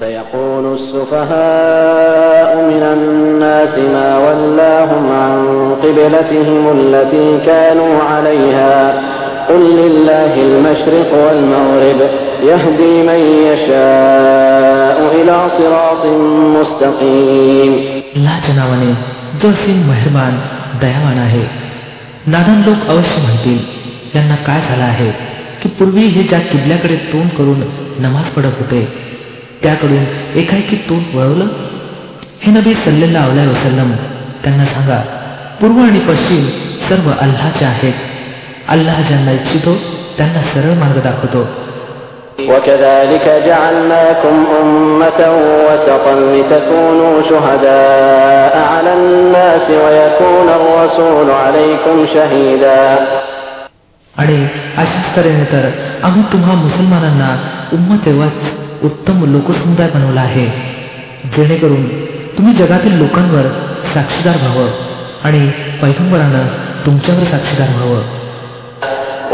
سيقول السفهاء من الناس ما ولاهم عن قبلتهم التي كانوا عليها قل لله المشرق والمغرب يهدي من يشاء إلى صراط مستقيم अल्लाच्या नावाने जो असीम मेहरबान दयावान आहे नादान लोक अवश्य म्हणतील यांना काय झालं आहे की पूर्वी हे ज्या किल्ल्याकडे तोंड करून नमाज पडत होते त्याकडून एकाएकी तोंड वळवलं हे नबी सल्लेला अवलाय वसलम त्यांना सांगा पूर्व आणि पश्चिम सर्व अल्लाचे आहेत अल्लाह ज्यांना इच्छितो त्यांना सरळ मार्ग दाखवतो وكذلك جعلناكم أمة وسطا لتكونوا شهداء على الناس ويكون الرسول عليكم شهيدا आणि अशाच तऱ्हेने तर आम्ही तुम्हा मुसलमानांना उम्मत एवढाच उत्तम लोकसमुदाय बनवला आहे जेणेकरून तुम्ही जगातील लोकांवर साक्षीदार व्हावं आणि पैगंबरानं तुमच्यावर साक्षीदार व्हावं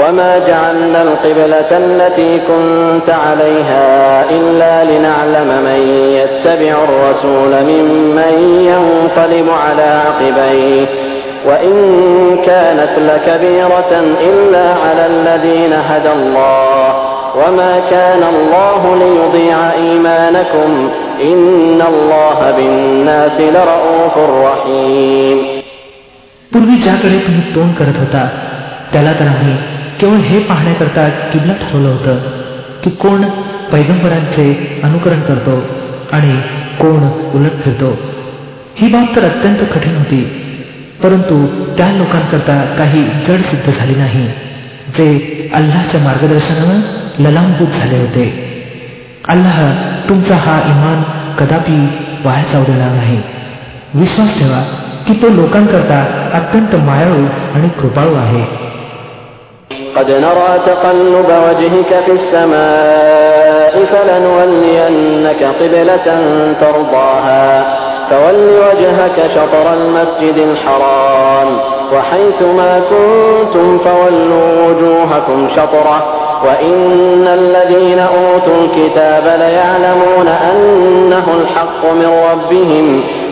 وما جعلنا القبلة التي كنت عليها إلا لنعلم من يتبع الرسول ممن ينقلب على عقبيه وإن كانت لكبيرة إلا على الذين هدى الله وما كان الله ليضيع إيمانكم إن الله بالناس لرؤوف رحيم पूर्वी ज्याकडे तुम्ही तोंड करत होता त्याला तर आम्ही केवळ हे पाहण्याकरता किल्ला ठरवलं होतं की कोण पैगंबरांचे अनुकरण करतो आणि कोण उलट फिरतो ही बाब तर अत्यंत कठीण होती परंतु त्या लोकांकरता काही जड सिद्ध झाली नाही जे अल्लाच्या मार्गदर्शनानं ललांभूत झाले होते अल्लाह तुमचा हा इमान कदापि वाया जाऊ देणार नाही विश्वास ठेवा की तो लोकांकरता अत्यंत मायाळू आणि कृपाळू आहे قد نرى تقلب وجهك في السماء فلنولينك قبلة ترضاها فول وجهك شطر المسجد الحرام وحيث ما كنتم فولوا وجوهكم شطره وإن الذين أوتوا الكتاب ليعلمون أنه الحق من ربهم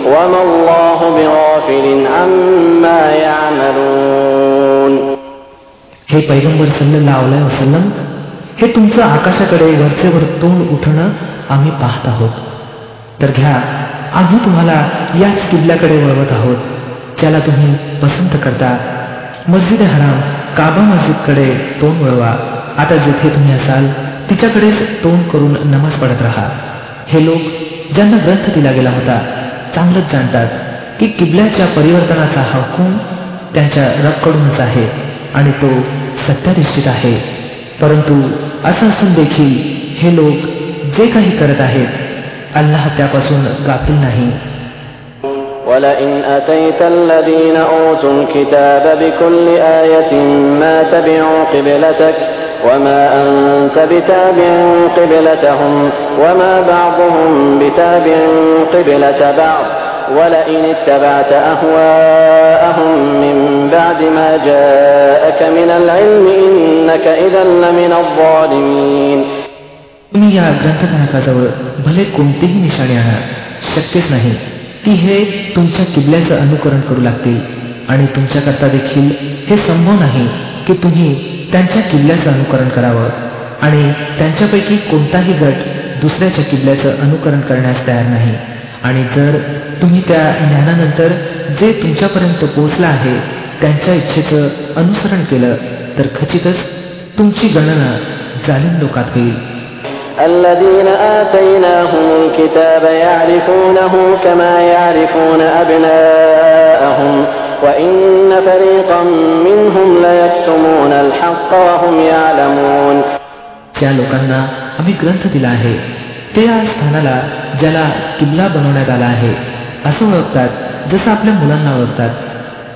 وما الله بغافل عما يعملون हे पैगंबर सल्लेला अवलाय वसलम हे तुमचं आकाशाकडे वरचेवर तोंड उठणं आम्ही पाहत आहोत तर घ्या आम्ही तुम्हाला याच किल्ल्याकडे वळवत आहोत ज्याला तुम्ही पसंत करता मस्जिद हराम काबा मस्जिदकडे तोंड वळवा आता जिथे तुम्ही असाल तिच्याकडेच तोंड करून नमाज पडत राहा हे लोक ज्यांना ग्रंथ दिला गेला होता चांगलंच जाणतात की किल्ल्याच्या परिवर्तनाचा हा हुकूम त्यांच्या रबकडूनच आहे आणि तो सत्याधिष्ठित आहे परंतु असं असून देखील हे लोक जे काही करत आहेत अल्लाह त्यापासून गाफील नाही ولئن أتيت الذين أوتوا الكتاب بكل آية ما تبعوا قبلتك وما أنت بتابع قبلتهم وما بعضهم بتابع قبلة بعض ولئن اتبعت أهواءهم من بعد ما جاءك من العلم إنك إذا لمن الظالمين तुम्ही या ग्रंथकारकाजवळ भले कोणतीही निशाणी आणा शक्यच नाही की हे तुमच्या किल्ल्याचं अनुकरण करू लागतील आणि तुमच्याकरता देखील हे संभव नाही की तुम्ही त्यांच्या किल्ल्याचं अनुकरण करावं आणि त्यांच्यापैकी कोणताही गट दुसऱ्याच्या किल्ल्याचं अनुकरण करण्यास तयार नाही आणि जर तुम्ही त्या ज्ञानानंतर जे तुमच्यापर्यंत पोहोचलं आहे त्यांच्या इच्छेचं अनुसरण केलं तर खचितच तुमची गणना जालिम लोकात होईल الذين آتيناهم الكتاب يعرفونه كما يعرفون أبناءهم وإن فريقا منهم ليكتمون الحق وهم يعلمون ज्या लोकांना आम्ही ग्रंथ दिला आहे ते या स्थानाला ज्याला किल्ला बनवण्यात आला आहे असं ओळखतात जसं आपल्या मुलांना ओळखतात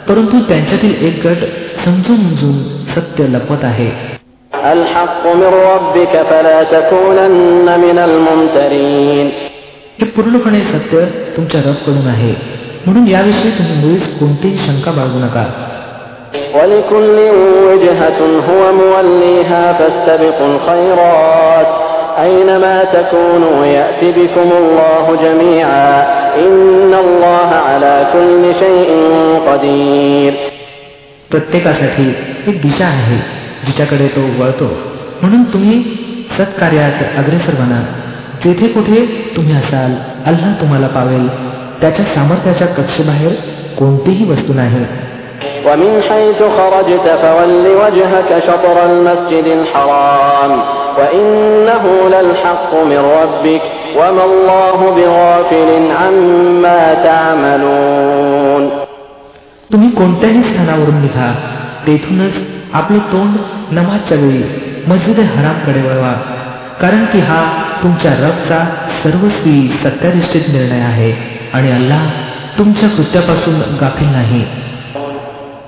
परंतु त्यांच्यातील एक गट समजून उमजून सत्य लपवत आहे الحق من ربك فلا تكونن من الممترين हे पूर्णपणे सत्य तुमच्या रबकडून आहे म्हणून याविषयी तुम्ही मुळीच कोणतीही शंका बाळगू नका ولكل وجهة هو موليها فاستبقوا الخيرات أينما تكونوا يأت بكم الله جميعا إن الله على كل شيء قدير प्रत्येकासाठी एक दिशा आहे जिच्याकडे तो वळतो म्हणून तुम्ही सत्कार्यात अग्रेसर बना जेथे कुठे तुम्ही असाल अल्लाह तुम्हाला पावेल त्याच्या सामर्थ्याच्या कक्षेबाहेर कोणतीही वस्तू नाही ومن حيث خرجت فول وجهك شطر المسجد الحرام وإنه للحق من ربك وما الله بغافل عما تعملون तुम्ही कोणत्याही स्थानावरून निघा तेथूनच आपले तोंड नमाजच्या वेळी मस्जिद हरामकडे वळवा कारण की हा तुमच्या रबचा सर्वस्वी सत्याधिष्ठित निर्णय आहे आणि अल्लाह तुमच्या कृत्यापासून गाफील नाही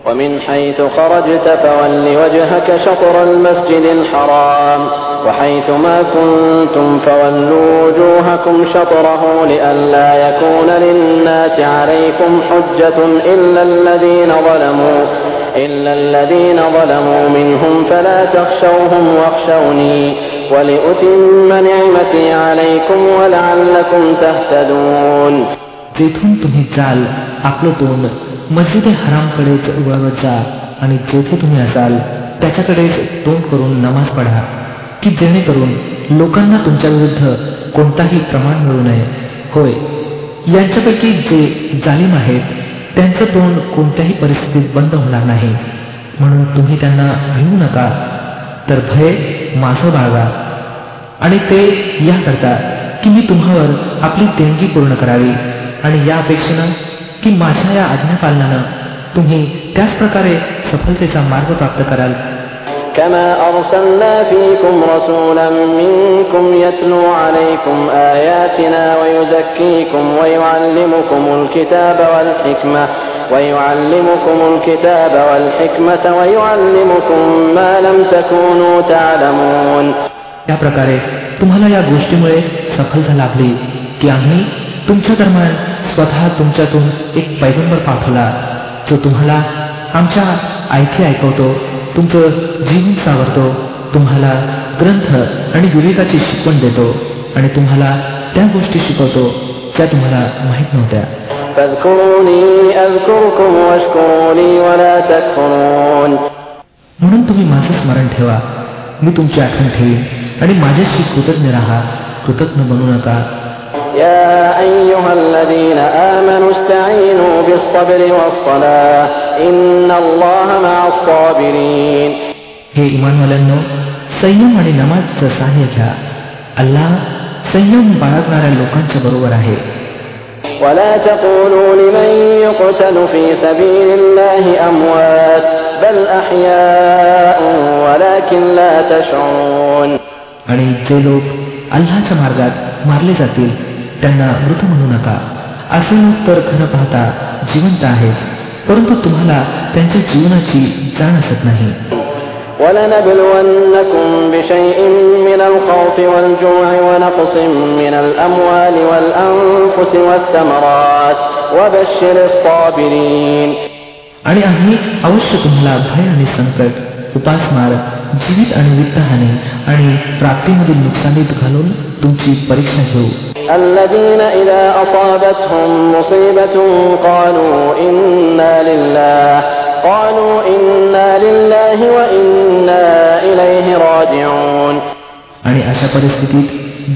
ومن حيث خرجت فول وجهك شطر المسجد الحرام وحيث ما كنتم فولوا وجوهكم شطره لئلا يكون للناس عليكم حجة إلا الذين ظلموا إلا الذين ظلموا منهم فلا تخشوهم واخشوني ولأتم نعمتي عليكم ولعلكم تهتدون जेथून तुम्ही जाल आपलं तोंड मस्जिद हरामकडेच वळवत जा. आणि जेथे तुम्ही असाल त्याच्याकडेच तोंड करून नमाज पढा. की जेणेकरून लोकांना तुमच्या विरुद्ध कोणताही प्रमाण मिळू नये. होय यांच्यापैकी जे जालिम आहेत त्यांचं तोंड कोणत्याही परिस्थितीत बंद होणार नाही. म्हणून तुम्ही त्यांना भिवू नका. तर भय माझं बाळगा. आणि ते याकरता की मी तुम्हावर आपली देणगी पूर्ण करावी. आणि या अपेक्षेनं की माझ्या या आज्ञापालनानं तुम्ही त्याच प्रकारे सफलतेचा मार्ग प्राप्त कराल كما أرسلنا فيكم رسولا منكم يتلو عليكم آياتنا ويزكيكم ويعلمكم الكتاب والحكمة ويعلمكم الكتاب والحكمة ويعلمكم ما لم تكونوا تعلمون त्या प्रकारे तुम्हाला या गोष्टीमुळे सफलता लाभली की आम्ही तुमच्या दरम्यान स्वतः तुमच्यातून एक पैगंबर पाठवला. जो तुम्हाला आमच्या ऐकी ऐकवतो. तुमचं जीवन सावरतो. तुम्हाला ग्रंथ आणि विवेकाची शिकवण देतो. आणि तुम्हाला त्या गोष्टी शिकवतो त्या तुम्हाला माहीत नव्हत्या. म्हणून तुम्ही माझं स्मरण ठेवा. मी तुमची आठवण ठेवी आणि माझ्याशी कृतज्ञ राहा. कृतज्ञ बनू नका. يا أيها الذين آمنوا استعينوا بالصبر والصلاة إن الله مع الصابرين हे इमानवाल्यांनो संयम आणि नमाजचं सहाय्य घ्या अल्लाह संयम बाळगणाऱ्या लोकांच्या बरोबर आहे ولا تقولوا لمن يقتل في سبيل الله أموات بل أحياء ولكن لا تشعرون आणि जे लोक अल्लाच्या मार्गात मारले जातील त्यांना मृत म्हणू नका असे लोक तर खरं पाहता जिवंत आहेत परंतु तुम्हाला त्यांच्या जीवनाची जाण असत नाही ولنبلونكم بشيء من الخوف والجوع ونقص من الأموال والأنفس والثمرات وبشر الصابرين आणि आम्ही अवश्य तुम्हाला भय आणि संकट उपासमार जीवित आणि वित्तहानी आणि प्राप्तीमधील नुकसानीत घालून तुमची परीक्षा घेऊ الذين إذا أصابتهم مصيبة قالوا إنا لله قالوا إنا لله وإنا إليه راجعون आणि अशा परिस्थितीत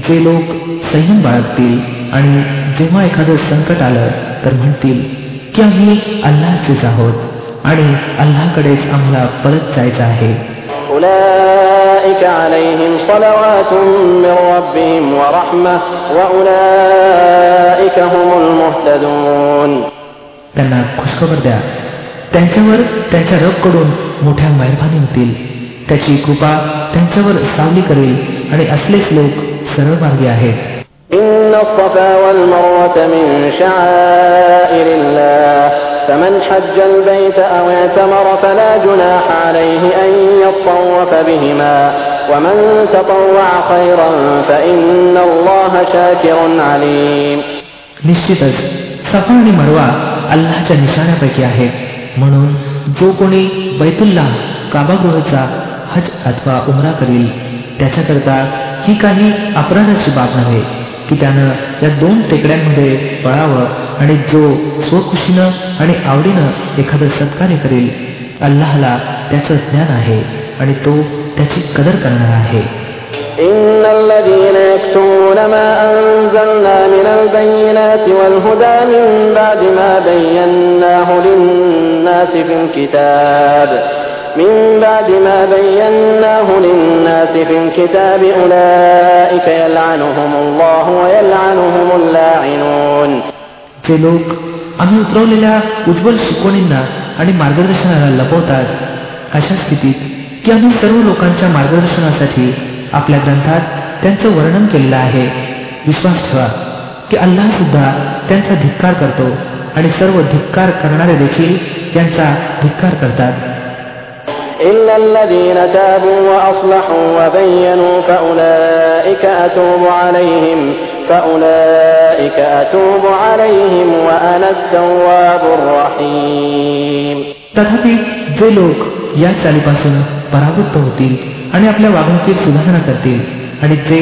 जे लोक संयम बाळगतील आणि जेव्हा एखादं संकट आलं तर म्हणतील की आम्ही अल्लाचेच आहोत आणि अल्लाकडेच आम्हाला परत जायचं आहे أولئك عليهم صلوات من ربهم ورحمة وأولئك هم المهتدون त्यांना खुशखबर द्या त्यांच्यावर त्यांच्या रबकडून मोठ्या मेहरबानी होतील त्याची कृपा त्यांच्यावर सावली करेल आणि असलेच लोक सरळ मार्गी आहेत إن الصفا والمروة من شعائر الله فمن حج البيت أو اعتمر فلا جناح عليه أن يطوف بهما ومن تطوع خيرا فإن الله شاكر عليم निश्चितच सफा आणि मरवा अल्लाच्या निशाण्यापैकी आहेत म्हणून जो कोणी बैतुल्ला काबागृहचा हज अथवा उमरा करील त्याच्याकरता ही काही अपराधाची बाब नव्हे की त्यानं या दोन टेकड्यांमध्ये पळावं आणि जो स्वखुशीनं आणि आवडीनं एखादं सत्कार्य करेल अल्लाहला त्याचं ज्ञान आहे आणि तो त्याची कदर करणार आहे إن الذين يكتمون ما أنزلنا من البينات والهدى من بعد ما بيناه للناس في الكتاب من بعد ما بيناه للناس في الكتاب أولئك يلعنهم الله ويلعنهم اللاعنون ते लोक आम्ही उतरवलेल्या उज्ज्वल शिकवणींना आणि मार्गदर्शनाला लपवतात. अशा स्थितीत की आम्ही सर्व लोकांच्या मार्गदर्शनासाठी आपल्या ग्रंथात त्यांचं वर्णन केलेलं आहे. विश्वास ठेवा की अल्लाह सुद्धा त्यांचा धिक्कार करतो आणि सर्व धिक्कार करणारे देखील त्यांचा धिक्कार करतात. إلا الذين تابوا وأصلحوا وبينوا فأولئك أتوب عليهم فأولئك أتوب عليهم وأنا التواب الرحيم तथापि जे लोक या चालीपासून परावृत्त होतील आणि आपल्या वागणुकीत सुधारणा करतील आणि जे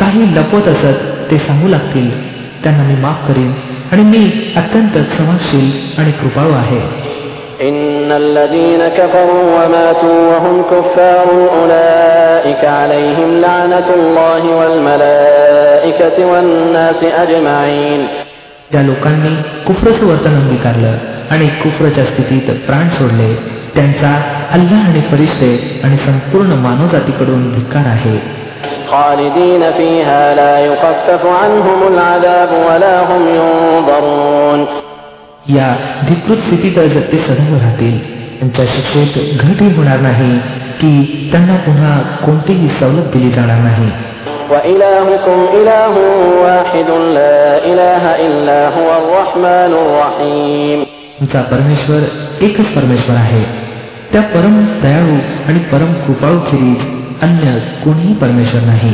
काही लपवत असत ते सांगू लागतील त्यांना मी माफ करीन आणि मी अत्यंत क्षमाशील आणि कृपाळू आहे إن الذين كفروا وماتوا وهم كفار أولئك عليهم لعنة الله والملائكة والناس أجمعين ज्या लोकांनी कुफरचं वर्तन अंगीकारलं आणि कुफरच्या स्थितीत प्राण सोडले त्यांचा अल्लाह आणि फरिश्ते आणि संपूर्ण मानवजातीकडून धिक्कार आहे या धिकृत स्थितीत ते सदैव राहतील. त्यांच्या शिक्षेत घटही होणार नाही की त्यांना पुन्हा कोणतीही सवलत दिली जाणार नाही. तुमचा परमेश्वर एकच परमेश्वर आहे. त्या परम दयाळू आणि परम कृपाळू खेरीज अन्य कोणीही परमेश्वर नाही.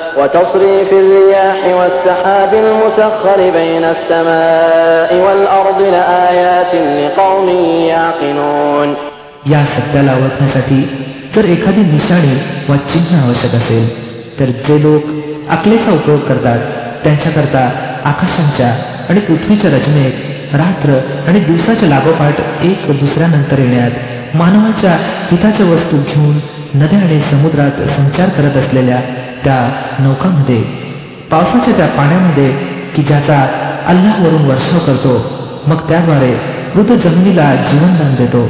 وتصريف الرياح والسحاب المسخر بين السماء والأرض لآيات لقوم يعقلون या सत्याला ओळखण्यासाठी जर एखादी निशाणी वा चिन्ह आवश्यक असेल तर जे लोक अकलेचा उपयोग करतात त्यांच्याकरता आकाशांच्या आणि पृथ्वीच्या रचनेत रात्र आणि दिवसाच्या लागोपाठ एक दुसऱ्यानंतर येण्यात मानवाच्या हिताच्या वस्तू घेऊन नद्या आणि समुद्रात संचार करत असलेल्या त्या नौकामध्ये पावसाच्या त्या पाण्यामध्ये की ज्याचा अल्लाहवरून वर्षाव करतो मग त्याद्वारे मृत जमिनीला जीवनदान देतो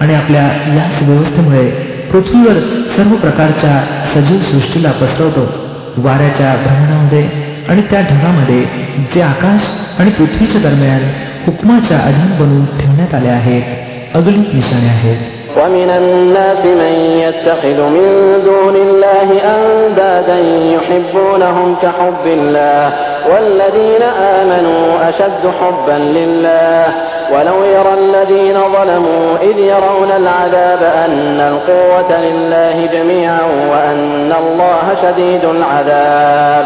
आणि आपल्या याच व्यवस्थेमुळे पृथ्वीवर सर्व प्रकारच्या सजीव सृष्टीला पसरवतो. वाऱ्याच्या भ्रमणामध्ये आणि त्या ढगामध्ये जे आकाश आणि पृथ्वीच्या दरम्यान हुकमाच्या अधीन बनवून ठेवण्यात आले आहेत अगणित निशाणे आहेत. ومن الناس من يتخذ من دون الله أندادا يحبونهم كحب الله والذين آمنوا أشد حبا لله ولو يرى الذين ظلموا إذ يرون العذاب أن القوة لله جميعا وأن الله شديد العذاب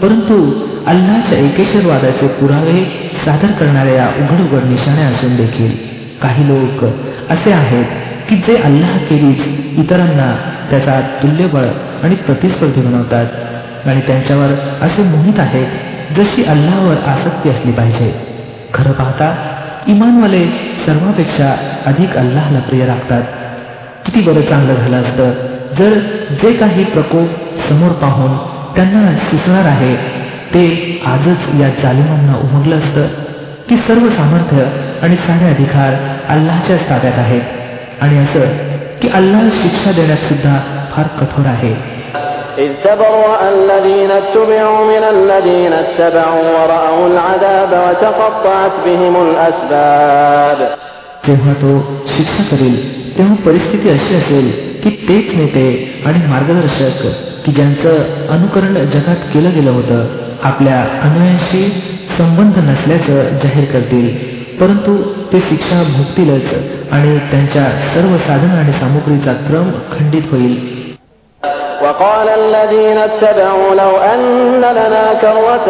परंतु अल्लाच्या एकेश्वरवादाचे पुरावे सादर करणाऱ्या उघड उघड निशाणे असून देखील काही लोक असे आहेत की जे अल्लाह केलीच इतरांना त्याचा तुल्यबळ आणि प्रतिस्पर्धी बनवतात. आणि त्यांच्यावर असे मोहित आहे जशी अल्लावर आसक्ती असली पाहिजे. खरं पाहता इमानवाले सर्वापेक्षा अधिक अल्लाहला प्रिय राखतात किती बरं चांगलं झालं असतं जर जे काही प्रकोप समोर पाहून त्यांना सुचणार आहे ते आजच या जालिमांना उमगलं असतं की सर्व सामर्थ्य आणि सारे अधिकार अल्लाच्याच ताब्यात आहेत. आणि असं की अल्लाह शिक्षा देण्यात सुद्धा फार कठोर आहे إذ تبرأ الذين اتبعوا من الذين اتبعوا ورأوا العذاب وتقطعت بهم الأسباب जेव्हा तो शिक्षा करेल तेव्हा परिस्थिती अशी असेल की तेच नेते आणि मार्गदर्शक की ज्यांचं अनुकरण जगात केलं गेलं होतं आपल्या अनुयायांशी संबंध नसल्याचं जाहीर करतील परंतु ते शिक्षा भोगतीलच आणि त्यांच्या सर्व साधन आणि सामुग्रीचा क्रम खंडित होईल وقال الذين اتبعوا لو أن لنا كرة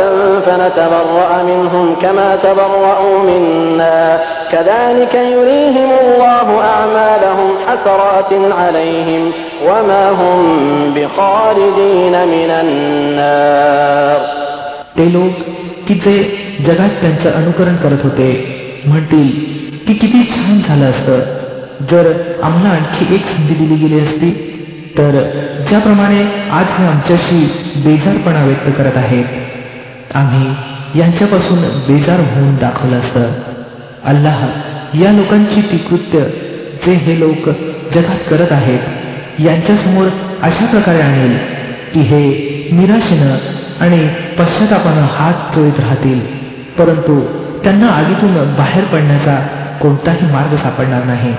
فنتبرأ منهم كما تبرأوا منا كذلك يريهم الله أعمالهم حسرات عليهم وما هم بخالدين من النار ते लोक की जे जगात त्यांचं अनुकरण करत होते म्हणतील की किती छान झालं असतं. जर आम्हाला आणखी एक संधी दिली गेली असती तर ज्याप्रमाणे आज हे आमच्याशी बेजारपणा व्यक्त करत आहेत आम्ही यांच्यापासून बेजार होऊन दाखवलं असतं. अल्लाह या लोकांची ती कृत्य जे हे लोक जगात करत आहेत यांच्यासमोर अशा प्रकारे आणेल की हे निराशेनं आणि पश्चातापानं हात चोळीत राहतील. परंतु त्यांना आगीतून बाहेर पडण्याचा कोणताही मार्ग सापडणार नाही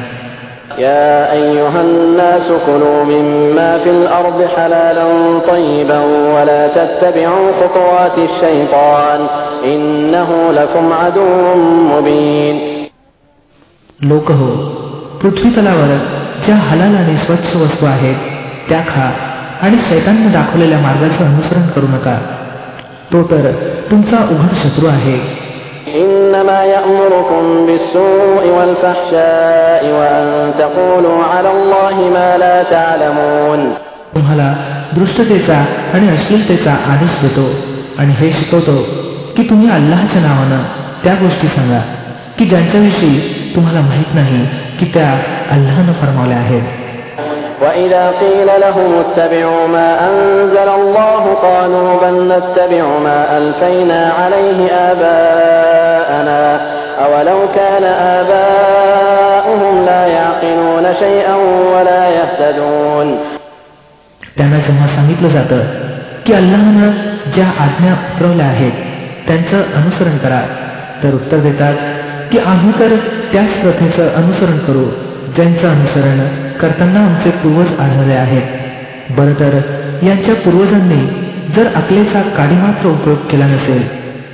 يا أيها الناس كلوا مما في الأرض حلالا طيبا ولا تتبعوا خطوات الشيطان إنه لكم عدو مبين लोक हो पृथ्वी तलावर ज्या हलाल आणि स्वच्छ वस्तू आहेत त्या खा आणि शैतांनी दाखवलेल्या मार्गाचं अनुसरण करू नका तो तर तुमचा उघड शत्रू आहे إنما يأمركم بالسوء والفحشاء وأن تقولوا على الله ما لا تعلمون तुम्हाला दृष्टतेचा आणि अश्लीलतेचा आदेश देतो आणि हे शिकवतो की तुम्ही अल्लाच्या नावानं त्या गोष्टी सांगा की ज्यांच्याविषयी तुम्हाला माहीत नाही की त्या अल्लानं फरमावल्या आहेत وإذا قيل لهم اتبعوا ما أنزل الله قالوا بل نتبع ما ألفينا عليه آباءنا أولو كان آباؤهم لا يعقلون شيئا ولا يهتدون त्यांना जेव्हा सांगितलं जातं की अल्लाहनं ज्या आज्ञा उतरवल्या आहेत त्यांचं अनुसरण करा तर उत्तर देतात की आम्ही तर त्याच प्रथेचं अनुसरण करू ज्यांचं अनुसरण करताना आमचे पूर्वज आढळले आहेत बरं तर यांच्या पूर्वजांनी जर अकलेचा काडीमात्र उपयोग केला नसेल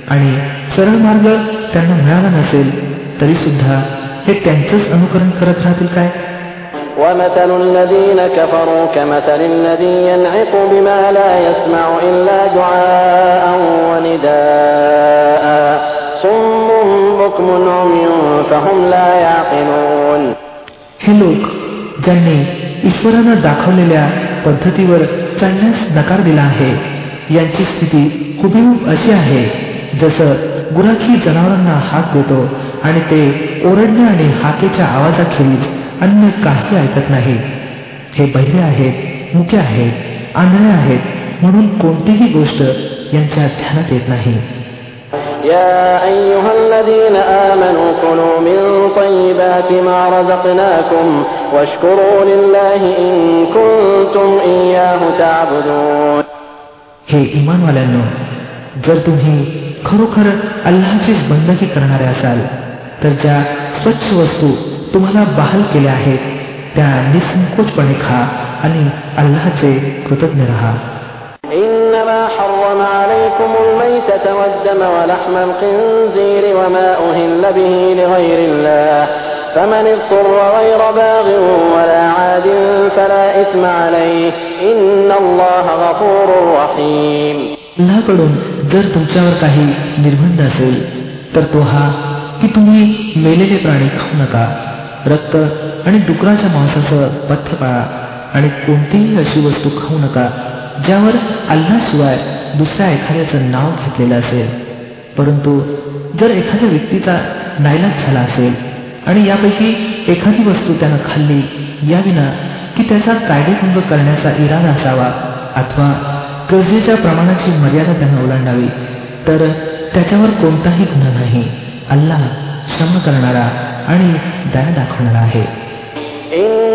आणि सरळ मार्ग त्यांना मिळाला नसेल तरी सुद्धा हे त्यांचंच अनुकरण करत राहतील काय ومثل الذين كفروا كمثل الذي ينعق بما لا يسمع إلا دعاء ونداء صم بكم عمي فهم لا يعقلون हे लोक ज्यांनी ईश्वरानं दाखवलेल्या पद्धतीवर चालण्यास नकार दिला आहे यांची स्थिती हुबेहूब अशी आहे जसं गुराखी जनावरांना हाक देतो आणि ते ओरडणे आणि हाकेच्या आवाजाखेरीज अन्य काही ऐकत नाही. हे बहिरे आहेत मुके आहेत आंधळे आहेत म्हणून कोणतीही गोष्ट यांच्या ध्यानात येत नाही. يا أيها الذين آمنوا كلوا من طيبات ما رزقناكم واشكروا لله إن كنتم إياه تعبدون हे इमानवाल्यांनो जर तुम्ही खरोखर अल्लाचीच बंदकी करणारे असाल तर ज्या स्वच्छ वस्तू तुम्हाला बहाल केल्या आहेत त्या निसंकोचपणे खा आणि अल्लाचे कृतज्ञ राहा إنما حرم عليكم الميتة والدم ولحم الخنزير وما أهل به لغير الله فمن اضطر غير باغ ولا عاد فلا إثم عليه إن الله غفور رحيم अल्लाकडून जर तुमच्यावर काही निर्बंध असेल तर तो हा की तुम्ही मेलेले प्राणी खाऊ नका रक्त आणि डुकराच्या मांसाचं पथ्य पाळा आणि कोणतीही अशी वस्तू खाऊ नका ज्यावर अल्लाशिवाय दुसऱ्या एखाद्याचं नाव घेतलेलं असेल परंतु जर एखाद्या व्यक्तीचा नायलाज झाला असेल आणि यापैकी एखादी वस्तू त्यानं खाल्ली याविना की त्याचा कायदेभंग करण्याचा इरादा असावा अथवा गरजेच्या प्रमाणाची मर्यादा त्यानं ओलांडावी तर त्याच्यावर कोणताही गुन्हा नाही. अल्लाह क्षम करणारा आणि दया दाखवणारा आहे.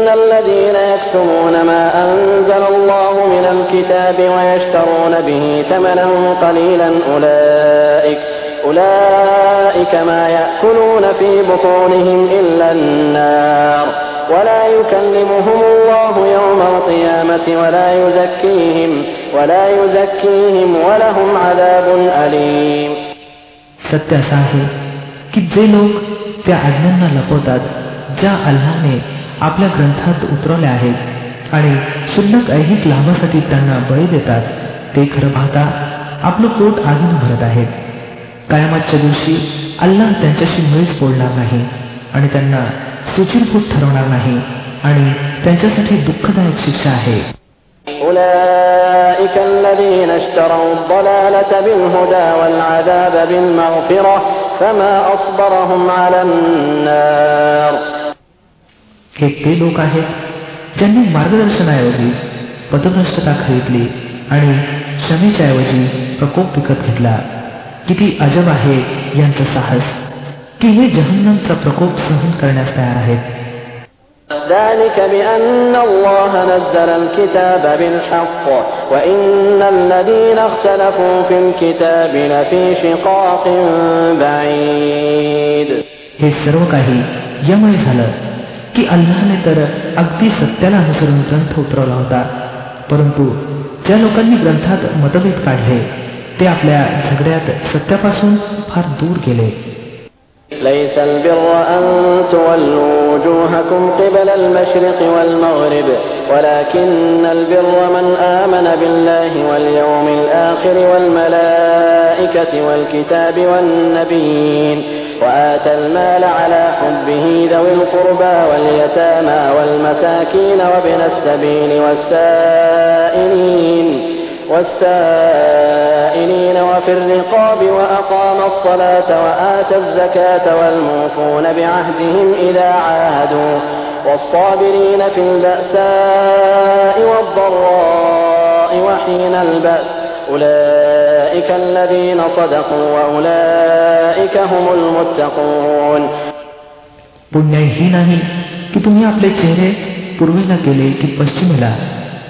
إن الذين يكتمون ما أنزل الله من الكتاب ويشترون به ثمنا قليلا أولئك أولئك ما يأكلون في بطونهم إلا النار ولا يكلمهم الله يوم القيامة ولا يزكيهم ولا يزكيهم ولهم عذاب أليم सत्य असं आहे की जे लोक त्या आज्ञांना लपवतात ज्या अल्लाने आपल्या ग्रंथात उतरवल्या आहेत आणि शुल्लक ऐहिक लाभासाठी त्यांना बळी देतात ते खरं पाहता आपलं पोट आगीन भरत आहेत कायमातच्या दिवशी अल्लाह त्यांच्याशी मुळीच बोलणार नाही आणि त्यांना सुचिरभूत ठरवणार नाही आणि त्यांच्यासाठी दुःखदायक शिक्षा आहे أولئك الذين اشتروا الضلالة بالهدى والعذاب بالمغفرة فما أصبرهم على النار हे ते लोक आहेत ज्यांनी मार्गदर्शनाऐवजी पदभ्रष्टता खरीदली आणि क्षमेच्या ऐवजी प्रकोप विकत घेतला किती अजब आहे यांचं साहस की हे जहन्नमचा प्रकोप सहन करण्यास तयार आहेत ذلك بأن الله نزل الكتاب بالحق وإن الذين اختلفوا في الكتاب لفي شقاق بعيد हे सर्व काही यामुळे झालं की अल्लाने तर अगदी सत्याला अनुसरून ग्रंथ उतरवला होता परंतु ज्या लोकांनी ग्रंथात मतभेद काढले ते आपल्या झगड्यात सत्यापासून फार दूर गेले ليس البر أن تولوا وجوهكم قبل المشرق والمغرب ولكن البر من آمن بالله واليوم الآخر والملائكة والكتاب والنبيين وآتى المال على حبه ذوي القربى واليتامى والمساكين وابن السبيل والسائلين والسائلين وفي الرقاب وأقام الصلاة وآتى الزكاة والموفون بعهدهم إذا عاهدوا والصابرين في البأساء والضراء وحين البأس أولئك الذين صدقوا وأولئك هم المتقون पुण्य ही नाही की तुम्ही आपले चेहरे पूर्वेला केले की पश्चिमेला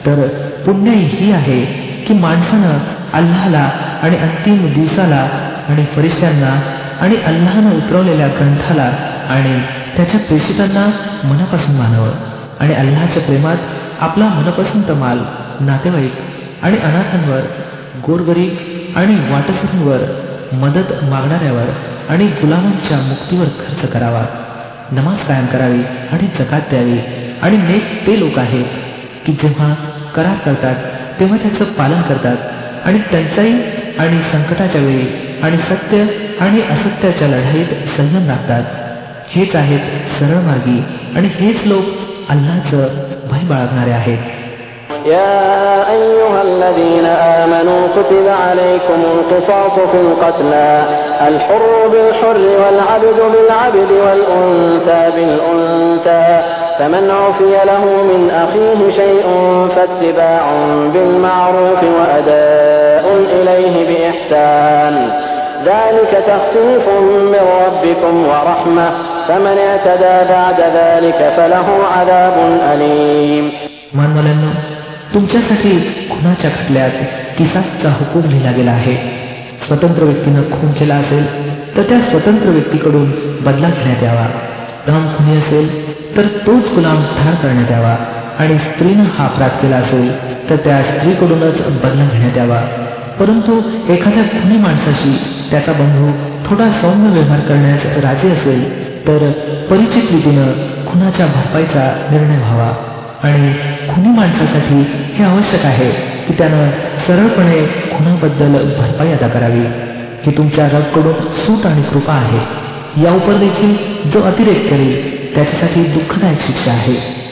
तर पुण्य ही आहे की माणसानं अल्लाहला आणि अंतिम दिवसाला आणि फरिश्त्यांना आणि अल्लाहनं उतरवलेल्या ग्रंथाला आणि त्याच्या प्रेषितांना मनापासून मानावं आणि अल्लाच्या प्रेमात आपला मनपसंत माल नातेवाईक आणि अनाथांवर गोरगरीब आणि वाटसरींवर मदत मागणाऱ्यावर आणि गुलामांच्या मुक्तीवर खर्च करावा. नमाज कायम करावी आणि जकात द्यावी. आणि नेक ते लोक आहेत की जेव्हा करार करतात तेव्हा त्याचं पालन करतात. आणि त्यांचाही आणि संकटाच्या वेळी आणि सत्य आणि असत्याच्या लढाईत संयम राखतात. हेच आहेत सरळ मार्गी आणि हेच लोक अल्लाचं भय बाळगणारे आहेत. يا أيها الذين آمنوا كتب عليكم القصاص في القتلى الحر بالحر والعبد بالعبد والأنثى بالأنثى فمن عفي له من أخيه شيء فاتباع بالمعروف وأداء إليه بإحسان. ذلك تخفيف من ربكم ورحمة فمن اعتدى بعد ذلك فله عذاب أليم. तुमच्यासाठी खुनाच्या खटल्यात किसासचा हुकूम लिहिला गेला आहे? स्वतंत्र व्यक्तीनं खून केला असेल तर त्या स्वतंत्र व्यक्तीकडून बदला घेण्यात यावा. गुलाम खुनी असेल तर तोच गुलाम ठार करण्यात यावा. आणि स्त्रीनं हा अपराध केला असेल तर त्या स्त्रीकडूनच बदला घेण्यात यावा. परंतु एखाद्या खुनी माणसाशी त्याचा बंधू थोडा सौम्य व्यवहार करण्यास राजी असेल तर परिचित रीतीनं खुनाच्या भरपाईचा निर्णय व्हावा. आणि खुनी माणसासाठी हे आवश्यक आहे की त्यानं सरळपणे खुनाबद्दल भरपाई अदा करावी ही तुमच्या रबकडून सूट आणि कृपा आहे. या उपर देखील जो अतिरेक करेल त्याच्यासाठी दुःखदायक शिक्षा आहे.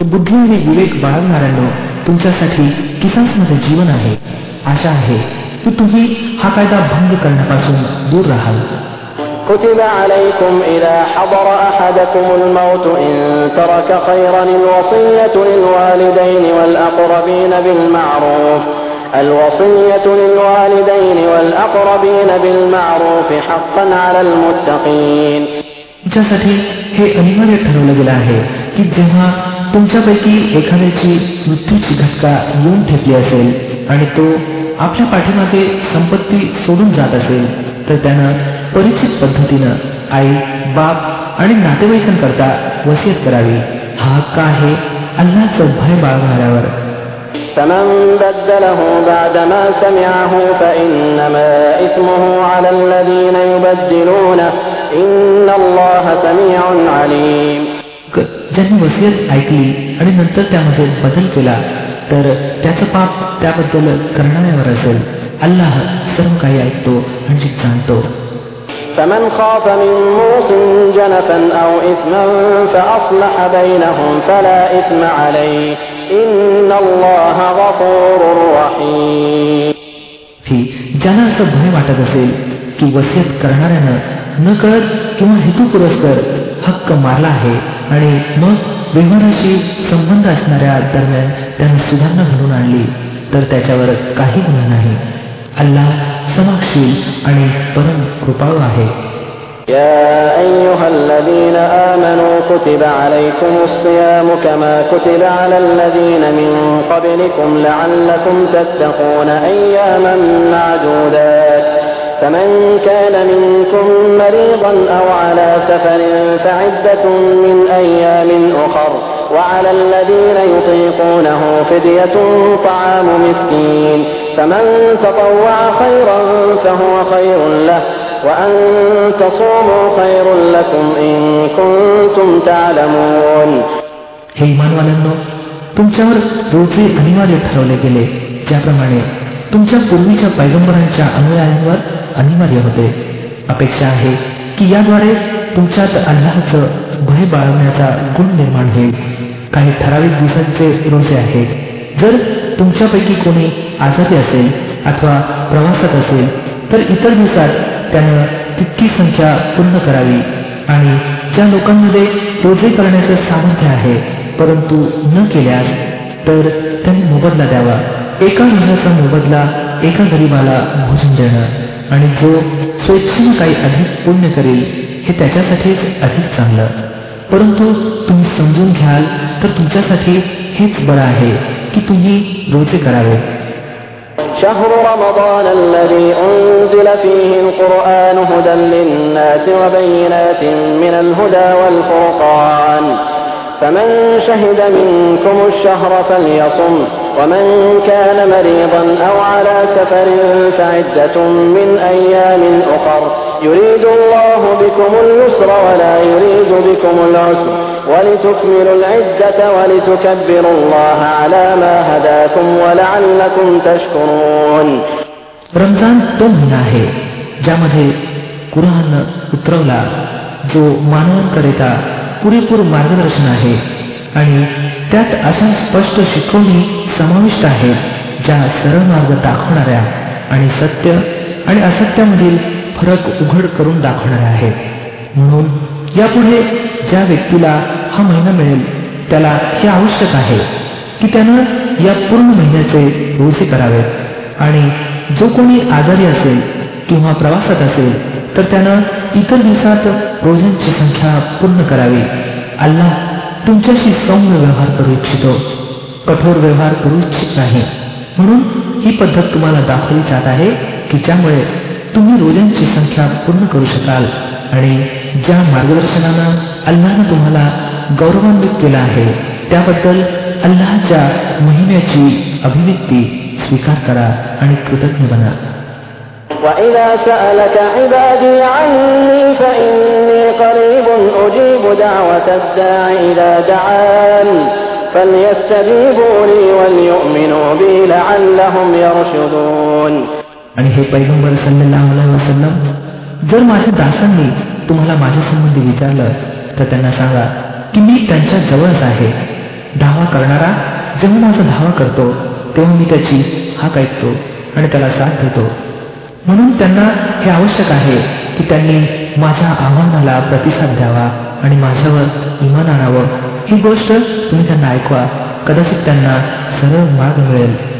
बुद्धी आणि विवेक बाळगणाऱ्यांना तुमच्यासाठी किसासमध्ये जीवन आहे. आशा आहे की तुम्ही हा कायदा भंग करण्यापासून दूर राहाल كتب عليكم إذا حضر أحدكم الموت إن ترك خيرا الوصية للوالدين والأقربين بالمعروف الوصية للوالدين والأقربين بالمعروف حقا على المتقين तुमच्यासाठी हे अनिवार्य ठरवलं गेलं आहे की जेव्हा तुमच्यापैकी एखाद्याची मृत्यूची घटका येऊन ठेपली असेल आणि तो आपल्या पाठीमागे संपत्ती सोडून जात असेल तर त्यानं परिचित पद्धतीनं आई बाप आणि नातेवाईकांकरता वसियत करावी हा हक्क आहे अल्लाचं भय बाळगणाऱ्यावर فمن بدله بعدما سمعه فإنما إثمه على الذين يبدلونه إن الله سميع عليم ज्यांनी वसियत ऐकली आणि नंतर त्यामध्ये बदल केला तर त्याचं पाप त्याबद्दल करणाऱ्यावर असेल अल्लाह सर्व काही ऐकतो म्हणजे जाणतो فمن خاف من موص جنفا أو إثما فأصلح بينهم فلا إثم عليه إن الله غفور رحيم की ज्यांना असं भय वाटत असेल की वसियत करणाऱ्यानं न कळत किंवा हेतुपुरस्कर हक्क मारला आहे आणि मग व्यवहाराशी संबंध असणाऱ्या दरम्यान त्यानं सुधारणा घडून आणली तर त्याच्यावर काही गुन्हा नाही अल्लाह समाक्षील आणि परम कृपाळू आहे يا أيها الذين آمنوا كتب عليكم الصيام كما كتب على الذين من قبلكم لعلكم تتقون أياما معدودات فمن كان منكم مريضا أو على سفر فعدة من أيام أخر وعلى الذين يطيقونه فدية طعام مسكين فمن تطوع خيرا فهو خير له وأن تصوموا خير لكم إن كنتم تعلمون हे इमानवाल्यांनो तुमच्यावर रोजे अनिवार्य ठरवले गेले ज्याप्रमाणे तुमच्या पूर्वीच्या पैगंबरांच्या अनुयायांवर अनिवार्य होते अपेक्षा आहे की याद्वारे तुमच्यात अल्लाचं भय बाळगण्याचा गुण निर्माण होईल. काही ठराविक दिवसांचे रोजे आहेत. जर तुमच्यापैकी कोणी आजारी असेल अथवा प्रवासात असेल तर इतर दिवसात त्यानं तितकी संख्या पूर्ण करावी. आणि ज्या लोकांमध्ये रोजे करण्याचं सामर्थ्य आहे परंतु न केल्यास तर त्यांनी मोबदला द्यावा. एका महिन्याचा मोबदला एका गरीबाला भोजन देणं आणि जो स्वेच्छेनं काही अधिक पुण्य करेल हे त्याच्यासाठीच अधिक चांगलं परंतु तुम्ही समजून घ्याल तर तुमच्यासाठी हेच बरं आहे की तुम्ही रोजे करावे شهر رمضان الذي أنزل فيه القرآن هدى للناس وبينات من الهدى والفرقان فمن شهد منكم الشهر فليصم ومن كان مريضا أو على سفر فعدة من أيام أخر يريد الله بكم اليسر ولا يريد بكم العسر ولتكملوا العدة ولتكبروا الله على ما هداكم ولعلكم تشكرون रमजान तो महिना आहे ज्यामध्ये कुराण उतरवला जो मानवांकरिता पुरेपूर मार्गदर्शन आहे आणि त्यात अशा स्पष्ट शिकवणी समाविष्ट आहेत ज्या सरळ मार्ग दाखवणाऱ्या आणि सत्य आणि असत्यामधील फरक उघड करून दाखवणाऱ्या आहेत. म्हणून यापुढे ज्या व्यक्तीला हा महिना मिळेल त्याला हे आवश्यक आहे की त्यानं या पूर्ण महिन्याचे रोजे करावेत आणि जो कोणी आजारी असेल किंवा प्रवासात असेल तर त्यानं इतर दिवसात रोजांची संख्या पूर्ण करावी. अल्लाह तुमच्याशी सौम्य व्यवहार करू इच्छितो. कठोर व्यवहार करू इच्छित नाही. म्हणून ही पद्धत तुम्हाला दाखवली जात आहे की ज्यामुळे तुम्ही रोजांची संख्या पूर्ण करू शकाल आणि ज्या मार्गदर्शनानं अल्लानं तुम्हाला गौरवान्वित केला आहे त्याबद्दल अल्लाच्या महिन्याची अभिव्यक्ती स्वीकार करा आणि कृतज्ञ बना. وإذا سألك عبادي عني فإني قريب أجيب دعوة الداع إذا دعان فليستجيبوا لي وليؤمنوا بي لعلهم يرشدون आणि हे पैगंबर सल्लेल्लाहु अलैहि वसल्लम जर माझ्या दासांनी तुम्हाला माझ्या संबंधी विचारलं तर त्यांना सांगा की मी त्यांच्या जवळच आहे धावा करणारा जेव्हा माझा धावा करतो तेव्हा मी त्याची हाक ऐकतो आणि त्याला साथ देतो म्हणून त्यांना हे आवश्यक आहे की त्यांनी माझ्या आव्हानाला प्रतिसाद द्यावा आणि माझ्यावर इमान आणावं. ही गोष्ट तुम्ही त्यांना ऐकवा. कदाचित त्यांना सरळ मार्ग मिळेल.